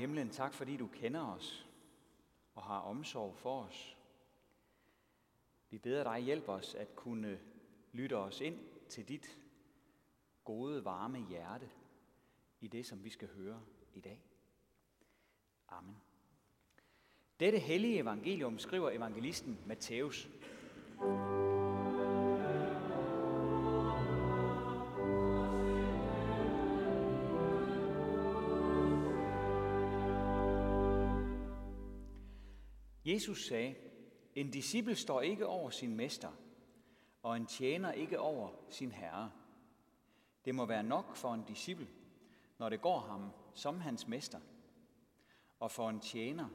himlen, tak fordi du kender os og har omsorg for os. Vi beder dig hjælp os at kunne lytte os ind til dit gode, varme hjerte i det, som vi skal høre i dag. Amen. Dette hellige evangelium skriver evangelisten Matthæus. Jesus sagde, en disciple står ikke over sin mester, og en tjener ikke over sin herre. Det må være nok for en disciple, når det går ham som hans mester, og for en tjener,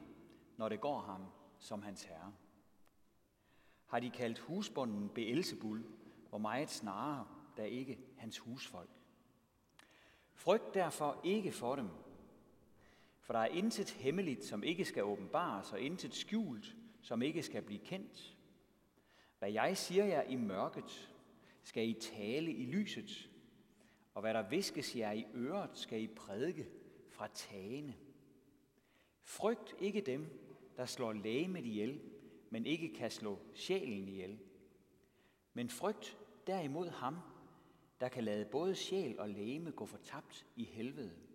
når det går ham som hans herre. Har de kaldt husbunden Beelzebul, hvor meget snarere, der ikke hans husfolk. Frygt derfor ikke for dem, for der er intet hemmeligt, som ikke skal åbenbares, og intet skjult, som ikke skal blive kendt. Hvad jeg siger jer i mørket, skal I tale i lyset, og hvad der viskes jer i øret, skal I prædike fra tagene. Frygt ikke dem, der slår lægemet ihjel, men ikke kan slå sjælen ihjel. Men frygt derimod ham, der kan lade både sjæl og læme gå fortabt i helvede.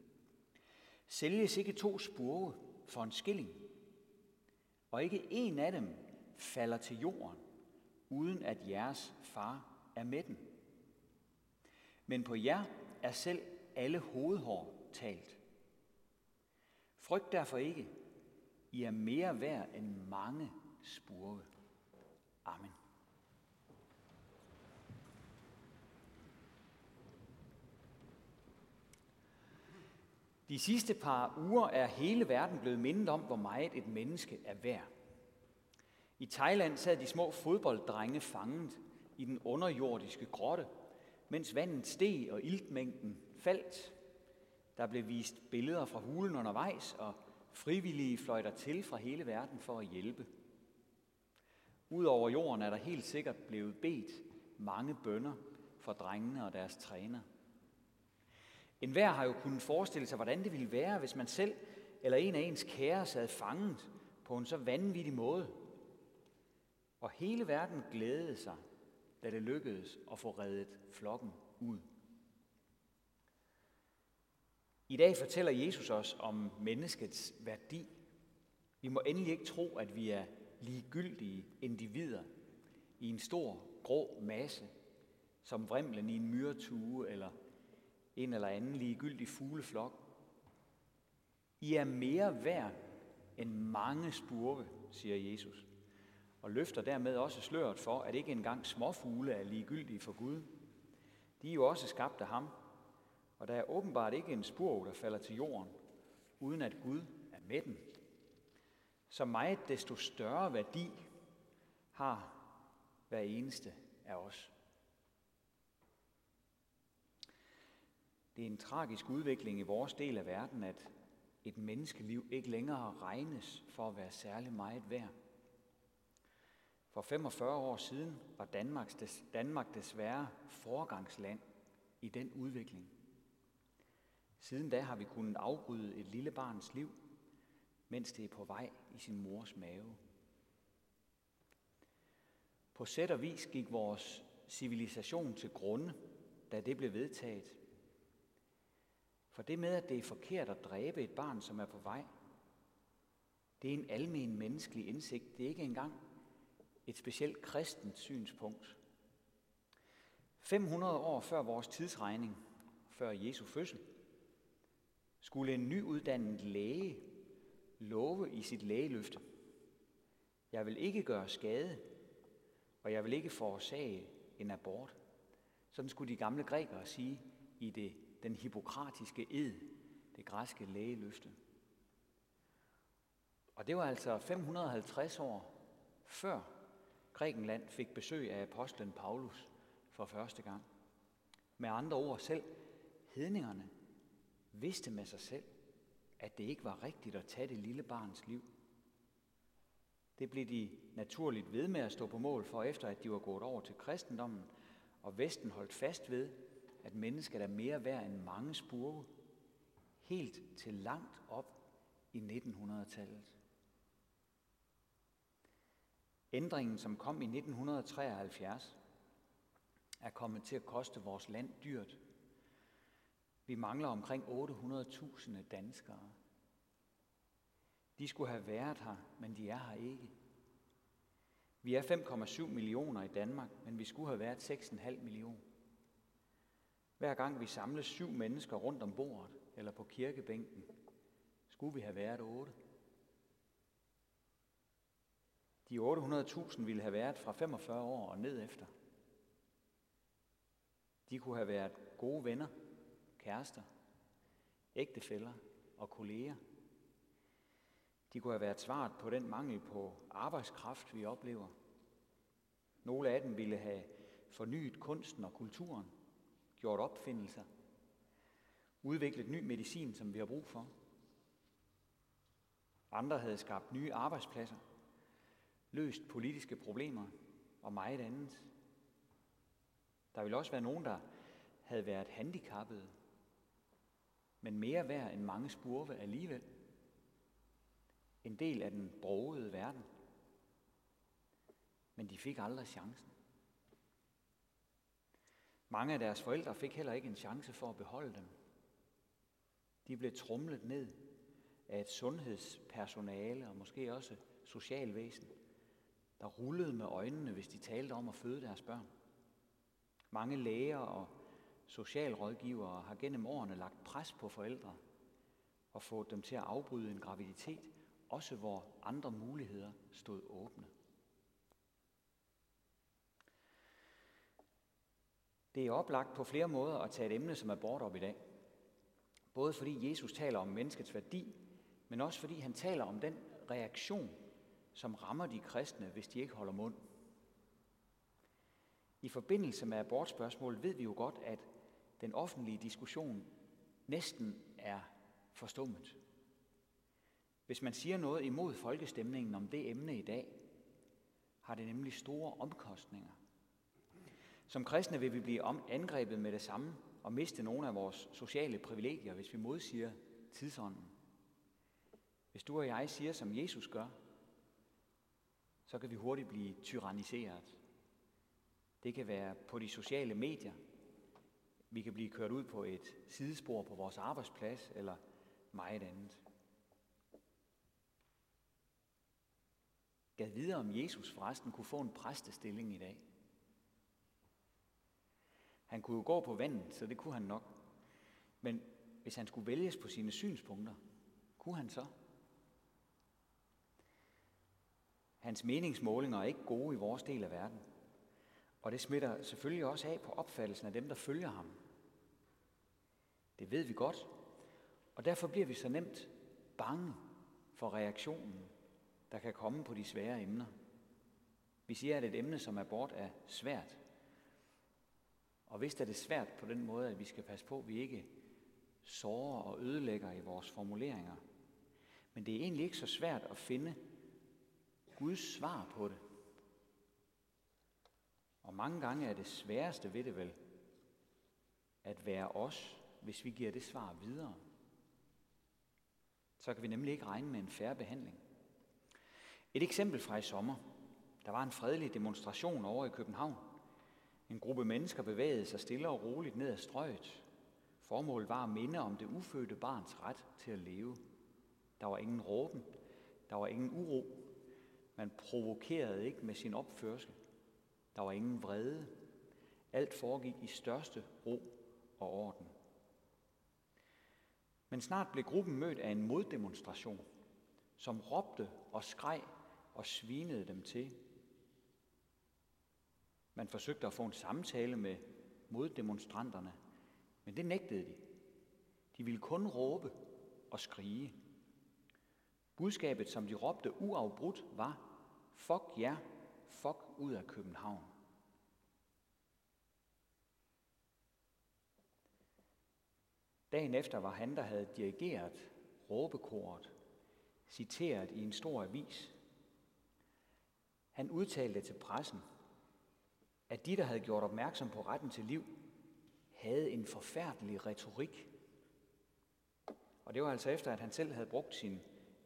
Sælges ikke to spurve for en skilling, og ikke en af dem falder til jorden, uden at jeres far er med den. Men på jer er selv alle hovedhår talt. Frygt derfor ikke, I er mere værd end mange spurve. Amen. De sidste par uger er hele verden blevet mindet om, hvor meget et menneske er værd. I Thailand sad de små fodbolddrenge fanget i den underjordiske grotte, mens vandet steg og iltmængden faldt. Der blev vist billeder fra hulen undervejs, og frivillige fløjter til fra hele verden for at hjælpe. Udover jorden er der helt sikkert blevet bedt mange bønder for drengene og deres træner. En hver har jo kunnet forestille sig, hvordan det ville være, hvis man selv eller en af ens kære sad fanget på en så vanvittig måde. Og hele verden glædede sig, da det lykkedes at få reddet flokken ud. I dag fortæller Jesus os om menneskets værdi. Vi må endelig ikke tro, at vi er ligegyldige individer i en stor grå masse, som vrimlen i en myretue eller en eller anden ligegyldig fugleflok. I er mere værd end mange spurve, siger Jesus, og løfter dermed også sløret for, at ikke engang småfugle er ligegyldige for Gud. De er jo også skabt af ham, og der er åbenbart ikke en spurv, der falder til jorden, uden at Gud er med den. Så meget desto større værdi har hver eneste af os. Det er en tragisk udvikling i vores del af verden, at et menneskeliv ikke længere regnes for at være særlig meget værd. For 45 år siden var Danmarks des, Danmark desværre forgangsland i den udvikling. Siden da har vi kunnet afbryde et lille barns liv, mens det er på vej i sin mors mave. På sæt og vis gik vores civilisation til grunde, da det blev vedtaget for det med, at det er forkert at dræbe et barn, som er på vej, det er en almen menneskelig indsigt. Det er ikke engang et specielt kristent synspunkt. 500 år før vores tidsregning, før Jesu fødsel, skulle en nyuddannet læge love i sit lægeløfte. Jeg vil ikke gøre skade, og jeg vil ikke forårsage en abort. Sådan skulle de gamle grækere sige i det den hippokratiske ed, det græske lægeløfte. Og det var altså 550 år før Grækenland fik besøg af apostlen Paulus for første gang. Med andre ord selv, hedningerne vidste med sig selv, at det ikke var rigtigt at tage det lille barns liv. Det blev de naturligt ved med at stå på mål for, efter at de var gået over til kristendommen, og Vesten holdt fast ved, at mennesket er mere værd end mange spurve, helt til langt op i 1900-tallet. Ændringen, som kom i 1973, er kommet til at koste vores land dyrt. Vi mangler omkring 800.000 danskere. De skulle have været her, men de er her ikke. Vi er 5,7 millioner i Danmark, men vi skulle have været 6,5 millioner. Hver gang vi samles syv mennesker rundt om bordet eller på kirkebænken, skulle vi have været otte. De 800.000 ville have været fra 45 år og ned efter. De kunne have været gode venner, kærester, ægtefæller og kolleger. De kunne have været svaret på den mangel på arbejdskraft, vi oplever. Nogle af dem ville have fornyet kunsten og kulturen, gjort opfindelser, udviklet ny medicin, som vi har brug for. Andre havde skabt nye arbejdspladser, løst politiske problemer og meget andet. Der ville også være nogen, der havde været handicappede, men mere værd end mange spurve alligevel. En del af den brogede verden. Men de fik aldrig chancen. Mange af deres forældre fik heller ikke en chance for at beholde dem. De blev trumlet ned af et sundhedspersonale og måske også socialvæsen, der rullede med øjnene, hvis de talte om at føde deres børn. Mange læger og socialrådgivere har gennem årene lagt pres på forældre og fået dem til at afbryde en graviditet, også hvor andre muligheder stod åbne. Det er oplagt på flere måder at tage et emne som abort op i dag. Både fordi Jesus taler om menneskets værdi, men også fordi han taler om den reaktion, som rammer de kristne, hvis de ikke holder mund. I forbindelse med abortspørgsmålet ved vi jo godt, at den offentlige diskussion næsten er forstummet. Hvis man siger noget imod folkestemningen om det emne i dag, har det nemlig store omkostninger. Som kristne vil vi blive angrebet med det samme og miste nogle af vores sociale privilegier, hvis vi modsiger tidsånden. Hvis du og jeg siger, som Jesus gør, så kan vi hurtigt blive tyranniseret. Det kan være på de sociale medier. Vi kan blive kørt ud på et sidespor på vores arbejdsplads eller meget andet. Gad videre, om Jesus forresten kunne få en præstestilling i dag. Han kunne jo gå på vandet, så det kunne han nok. Men hvis han skulle vælges på sine synspunkter, kunne han så? Hans meningsmålinger er ikke gode i vores del af verden. Og det smitter selvfølgelig også af på opfattelsen af dem, der følger ham. Det ved vi godt, og derfor bliver vi så nemt bange for reaktionen, der kan komme på de svære emner. Vi siger, at et emne som abort er svært. Og hvis er det svært på den måde, at vi skal passe på, at vi ikke sårer og ødelægger i vores formuleringer. Men det er egentlig ikke så svært at finde Guds svar på det. Og mange gange er det sværeste ved det vel, at være os, hvis vi giver det svar videre. Så kan vi nemlig ikke regne med en færre behandling. Et eksempel fra i sommer. Der var en fredelig demonstration over i København. En gruppe mennesker bevægede sig stille og roligt ned ad strøget. Formålet var at minde om det ufødte barns ret til at leve. Der var ingen råben, der var ingen uro, man provokerede ikke med sin opførsel. Der var ingen vrede. Alt foregik i største ro og orden. Men snart blev gruppen mødt af en moddemonstration, som råbte og skreg og svinede dem til. Man forsøgte at få en samtale med moddemonstranterne, men det nægtede de. De ville kun råbe og skrige. Budskabet, som de råbte uafbrudt, var, fuck jer, fuck ud af København. Dagen efter var han, der havde dirigeret råbekoret, citeret i en stor avis. Han udtalte til pressen, at de, der havde gjort opmærksom på retten til liv, havde en forfærdelig retorik. Og det var altså efter, at han selv havde brugt sin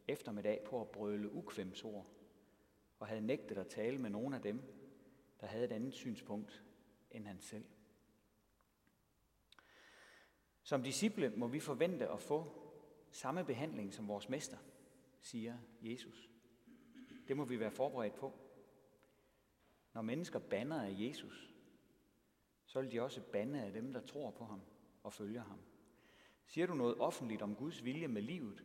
eftermiddag på at brøle ukvemsord, og havde nægtet at tale med nogen af dem, der havde et andet synspunkt end han selv. Som disciple må vi forvente at få samme behandling som vores mester, siger Jesus. Det må vi være forberedt på. Når mennesker banner af Jesus, så vil de også bande af dem, der tror på ham og følger ham. Siger du noget offentligt om Guds vilje med livet,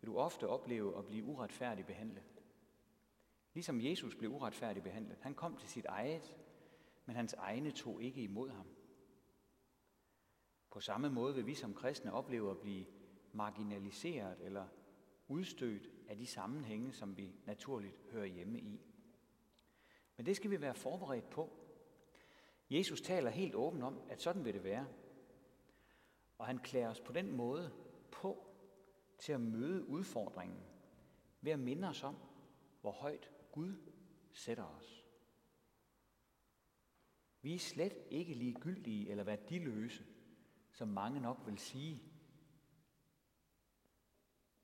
vil du ofte opleve at blive uretfærdigt behandlet. Ligesom Jesus blev uretfærdigt behandlet. Han kom til sit eget, men hans egne tog ikke imod ham. På samme måde vil vi som kristne opleve at blive marginaliseret eller udstødt af de sammenhænge, som vi naturligt hører hjemme i. Men det skal vi være forberedt på. Jesus taler helt åbent om, at sådan vil det være. Og han klæder os på den måde på til at møde udfordringen ved at minde os om, hvor højt Gud sætter os. Vi er slet ikke ligegyldige eller værdiløse, som mange nok vil sige.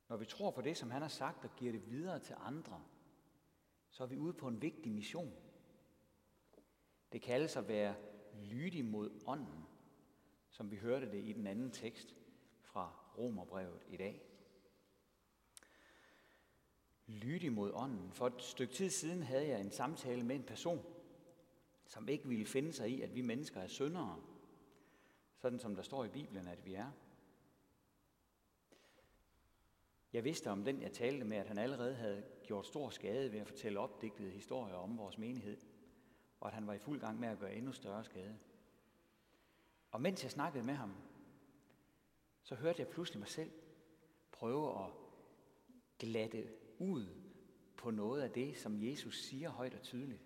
Når vi tror på det, som han har sagt, og giver det videre til andre, så er vi ude på en vigtig mission. Det kaldes at være lydig mod ånden, som vi hørte det i den anden tekst fra Romerbrevet i dag. Lydig mod ånden. For et stykke tid siden havde jeg en samtale med en person, som ikke ville finde sig i, at vi mennesker er syndere, sådan som der står i Bibelen, at vi er. Jeg vidste om den, jeg talte med, at han allerede havde gjort stor skade ved at fortælle opdigtede historier om vores menighed, og at han var i fuld gang med at gøre endnu større skade. Og mens jeg snakkede med ham, så hørte jeg pludselig mig selv prøve at glatte ud på noget af det, som Jesus siger højt og tydeligt.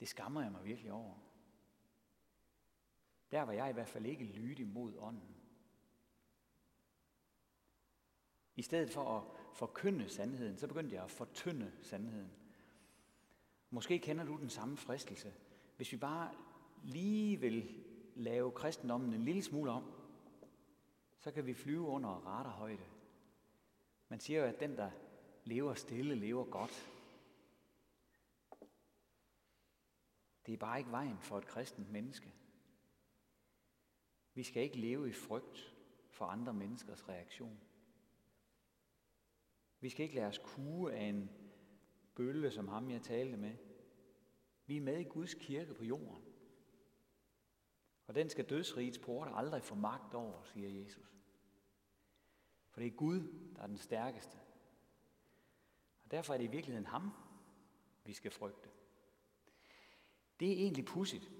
Det skammer jeg mig virkelig over. Der var jeg i hvert fald ikke lydig mod ånden. I stedet for at forkynde sandheden, så begyndte jeg at fortynde sandheden. Måske kender du den samme fristelse. Hvis vi bare lige vil lave kristendommen en lille smule om, så kan vi flyve under radarhøjde. Man siger jo, at den, der lever stille, lever godt. Det er bare ikke vejen for et kristent menneske. Vi skal ikke leve i frygt for andre menneskers reaktion. Vi skal ikke lade os kue af en bølle, som ham jeg talte med. Vi er med i Guds kirke på jorden. Og den skal dødsrigets porte aldrig få magt over, siger Jesus. For det er Gud, der er den stærkeste. Og derfor er det i virkeligheden ham, vi skal frygte. Det er egentlig pudsigt,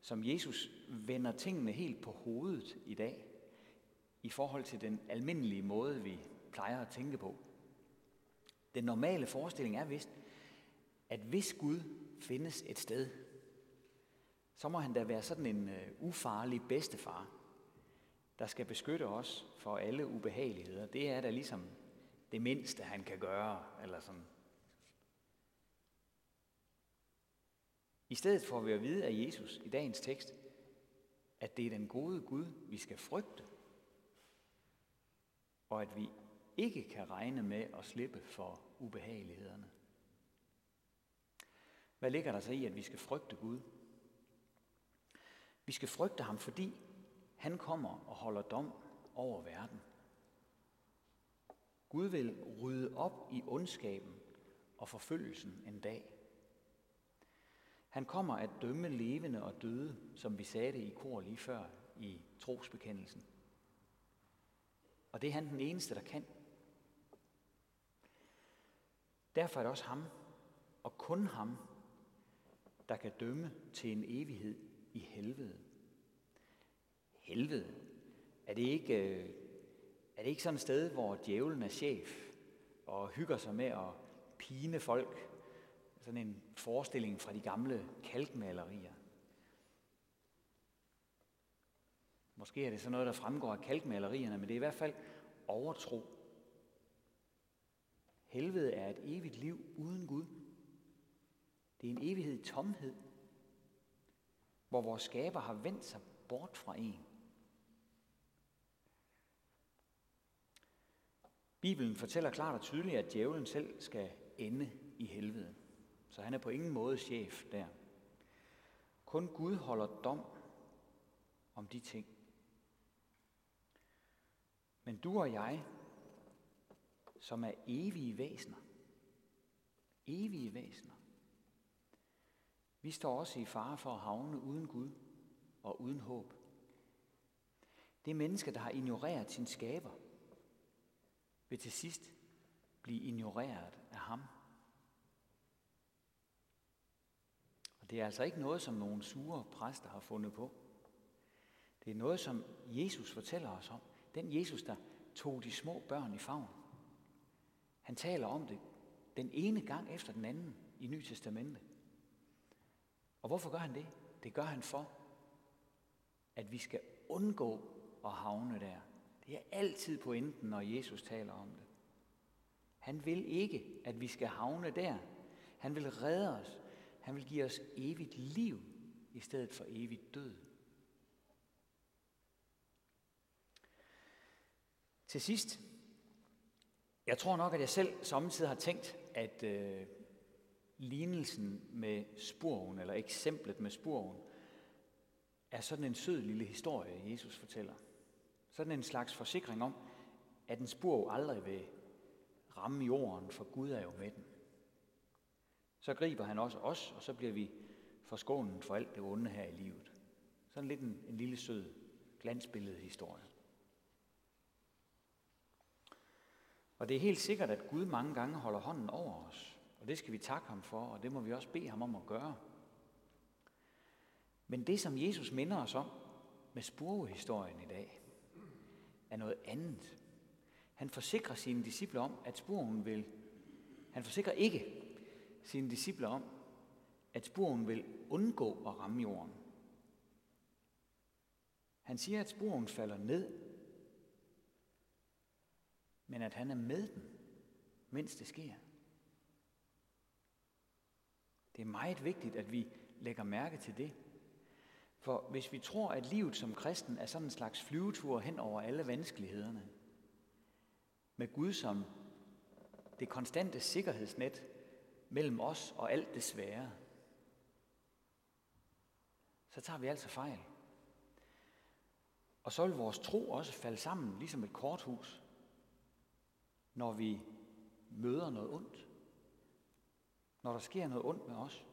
som Jesus vender tingene helt på hovedet i dag, i forhold til den almindelige måde, vi plejer at tænke på. Den normale forestilling er vist, at hvis Gud findes et sted, så må han da være sådan en uh, ufarlig bedstefar, der skal beskytte os for alle ubehageligheder. Det er da ligesom det mindste, han kan gøre, eller sådan. I stedet får vi at vide af Jesus i dagens tekst, at det er den gode Gud, vi skal frygte, og at vi ikke kan regne med at slippe for ubehagelighederne. Hvad ligger der så i, at vi skal frygte Gud? Vi skal frygte ham, fordi han kommer og holder dom over verden. Gud vil rydde op i ondskaben og forfølgelsen en dag. Han kommer at dømme levende og døde, som vi sagde det i kor lige før i trosbekendelsen. Og det er han den eneste, der kan. Derfor er det også ham, og kun ham, der kan dømme til en evighed i helvede. Helvede, er det ikke, øh, er det ikke sådan et sted, hvor djævlen er chef og hygger sig med at pine folk? Sådan en forestilling fra de gamle kalkmalerier. Måske er det sådan noget, der fremgår af kalkmalerierne, men det er i hvert fald overtro. Helvede er et evigt liv uden Gud. Det er en evighed i tomhed, hvor vores skaber har vendt sig bort fra en. Bibelen fortæller klart og tydeligt, at djævlen selv skal ende i helvede. Så han er på ingen måde chef der. Kun Gud holder dom om de ting. Men du og jeg, som er evige væsener, evige væsener, vi står også i fare for at havne uden Gud og uden håb. Det mennesker der har ignoreret sin skaber, vil til sidst blive ignoreret af ham. Og det er altså ikke noget, som nogle sure præster har fundet på. Det er noget, som Jesus fortæller os om. Den Jesus, der tog de små børn i favn. Han taler om det den ene gang efter den anden i Nye Testamente. Og hvorfor gør han det? Det gør han for, at vi skal undgå at havne der. Det er altid pointen, når Jesus taler om det. Han vil ikke, at vi skal havne der. Han vil redde os. Han vil give os evigt liv i stedet for evigt død. Til sidst, jeg tror nok, at jeg selv samtidig har tænkt, at øh, lignelsen med spurven, eller eksemplet med spurven, er sådan en sød lille historie, Jesus fortæller. Sådan en slags forsikring om, at en spurv aldrig vil ramme jorden, for Gud er jo med den. Så griber han også os, og så bliver vi forskånet for alt det onde her i livet. Sådan lidt en, en lille sød glansbillede historie. Og det er helt sikkert, at Gud mange gange holder hånden over os. Og det skal vi takke ham for, og det må vi også bede ham om at gøre. Men det, som Jesus minder os om med spurvehistorien i dag, er noget andet. Han forsikrer sine disciple om, at spurven vil... Han forsikrer ikke sine disciple om, at spurven vil undgå at ramme jorden. Han siger, at spurven falder ned, men at han er med dem, mens det sker. Det er meget vigtigt, at vi lægger mærke til det. For hvis vi tror, at livet som kristen er sådan en slags flyvetur hen over alle vanskelighederne, med Gud som det konstante sikkerhedsnet mellem os og alt det svære, så tager vi altså fejl. Og så vil vores tro også falde sammen, ligesom et korthus, når vi møder noget ondt. Når der sker noget ondt med os.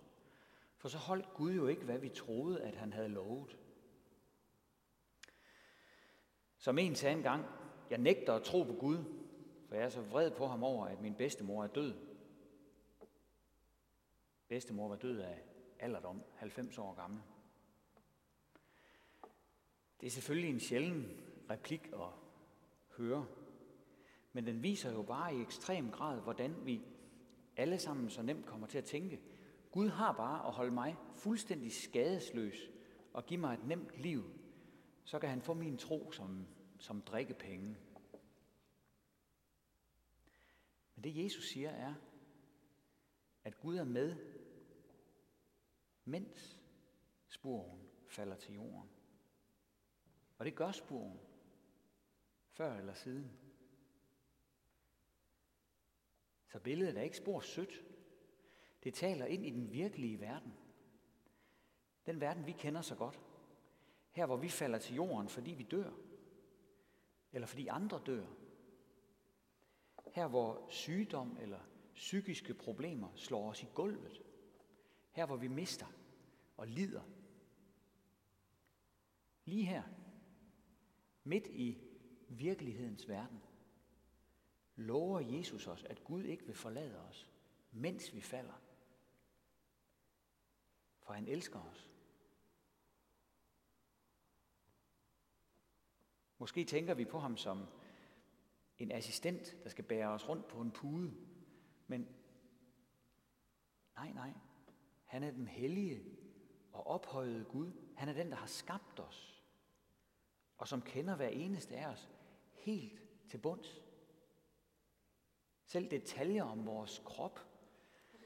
For så holdt Gud jo ikke, hvad vi troede, at han havde lovet. Som en sagde engang, jeg nægter at tro på Gud, for jeg er så vred på ham over, at min bedstemor er død. Bedstemor var død af alderdom, 90 år gammel. Det er selvfølgelig en sjælden replik at høre, men den viser jo bare i ekstrem grad, hvordan vi alle sammen så nemt kommer til at tænke, Gud har bare at holde mig fuldstændig skadesløs og give mig et nemt liv, så kan han få min tro som, som drikkepenge. Men det Jesus siger er, at Gud er med, mens sporen falder til jorden. Og det gør sporen, før eller siden. Så billedet er ikke spor sødt. Det taler ind i den virkelige verden. Den verden, vi kender så godt. Her, hvor vi falder til jorden, fordi vi dør. Eller fordi andre dør. Her, hvor sygdom eller psykiske problemer slår os i gulvet. Her, hvor vi mister og lider. Lige her, midt i virkelighedens verden, lover Jesus os, at Gud ikke vil forlade os, mens vi falder. For han elsker os. Måske tænker vi på ham som en assistent, der skal bære os rundt på en pude. Men nej, nej. Han er den hellige og ophøjede Gud. Han er den, der har skabt os. Og som kender hver eneste af os helt til bunds. Selv detaljer om vores krop,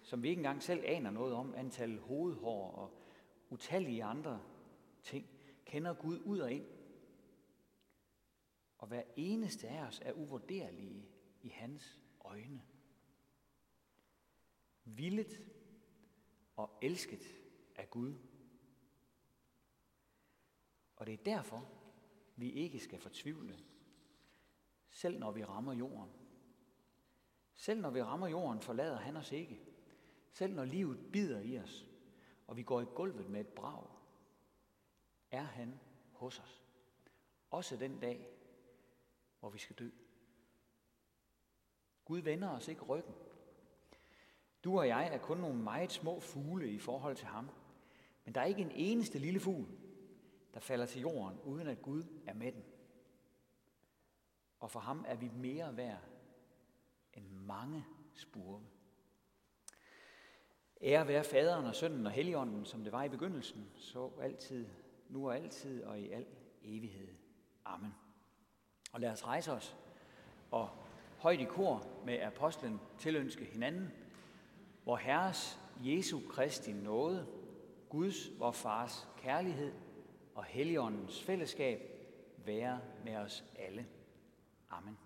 som vi ikke engang selv aner noget om, antal hovedhår og utallige andre ting, kender Gud ud og ind. Og hver eneste af os er uvurderlige i hans øjne. Villet og elsket af Gud. Og det er derfor, vi ikke skal fortvivle, selv når vi rammer jorden. Selv når vi rammer jorden, forlader han os ikke. Selv når livet bider i os, og vi går i gulvet med et brag, er han hos os. Også den dag, hvor vi skal dø. Gud vender os ikke ryggen. Du og jeg er kun nogle meget små fugle i forhold til ham. Men der er ikke en eneste lille fugl, der falder til jorden, uden at Gud er med den. Og for ham er vi mere værd end mange spurve. Ære være faderen og sønnen og helligånden, som det var i begyndelsen, så altid, nu og altid og i al evighed. Amen. Og lad os rejse os og højt i kor med apostlen tilønske hinanden, hvor Herres Jesu Kristi nåde, Guds, vor Fars kærlighed og Helligåndens fællesskab være med os alle. Amen.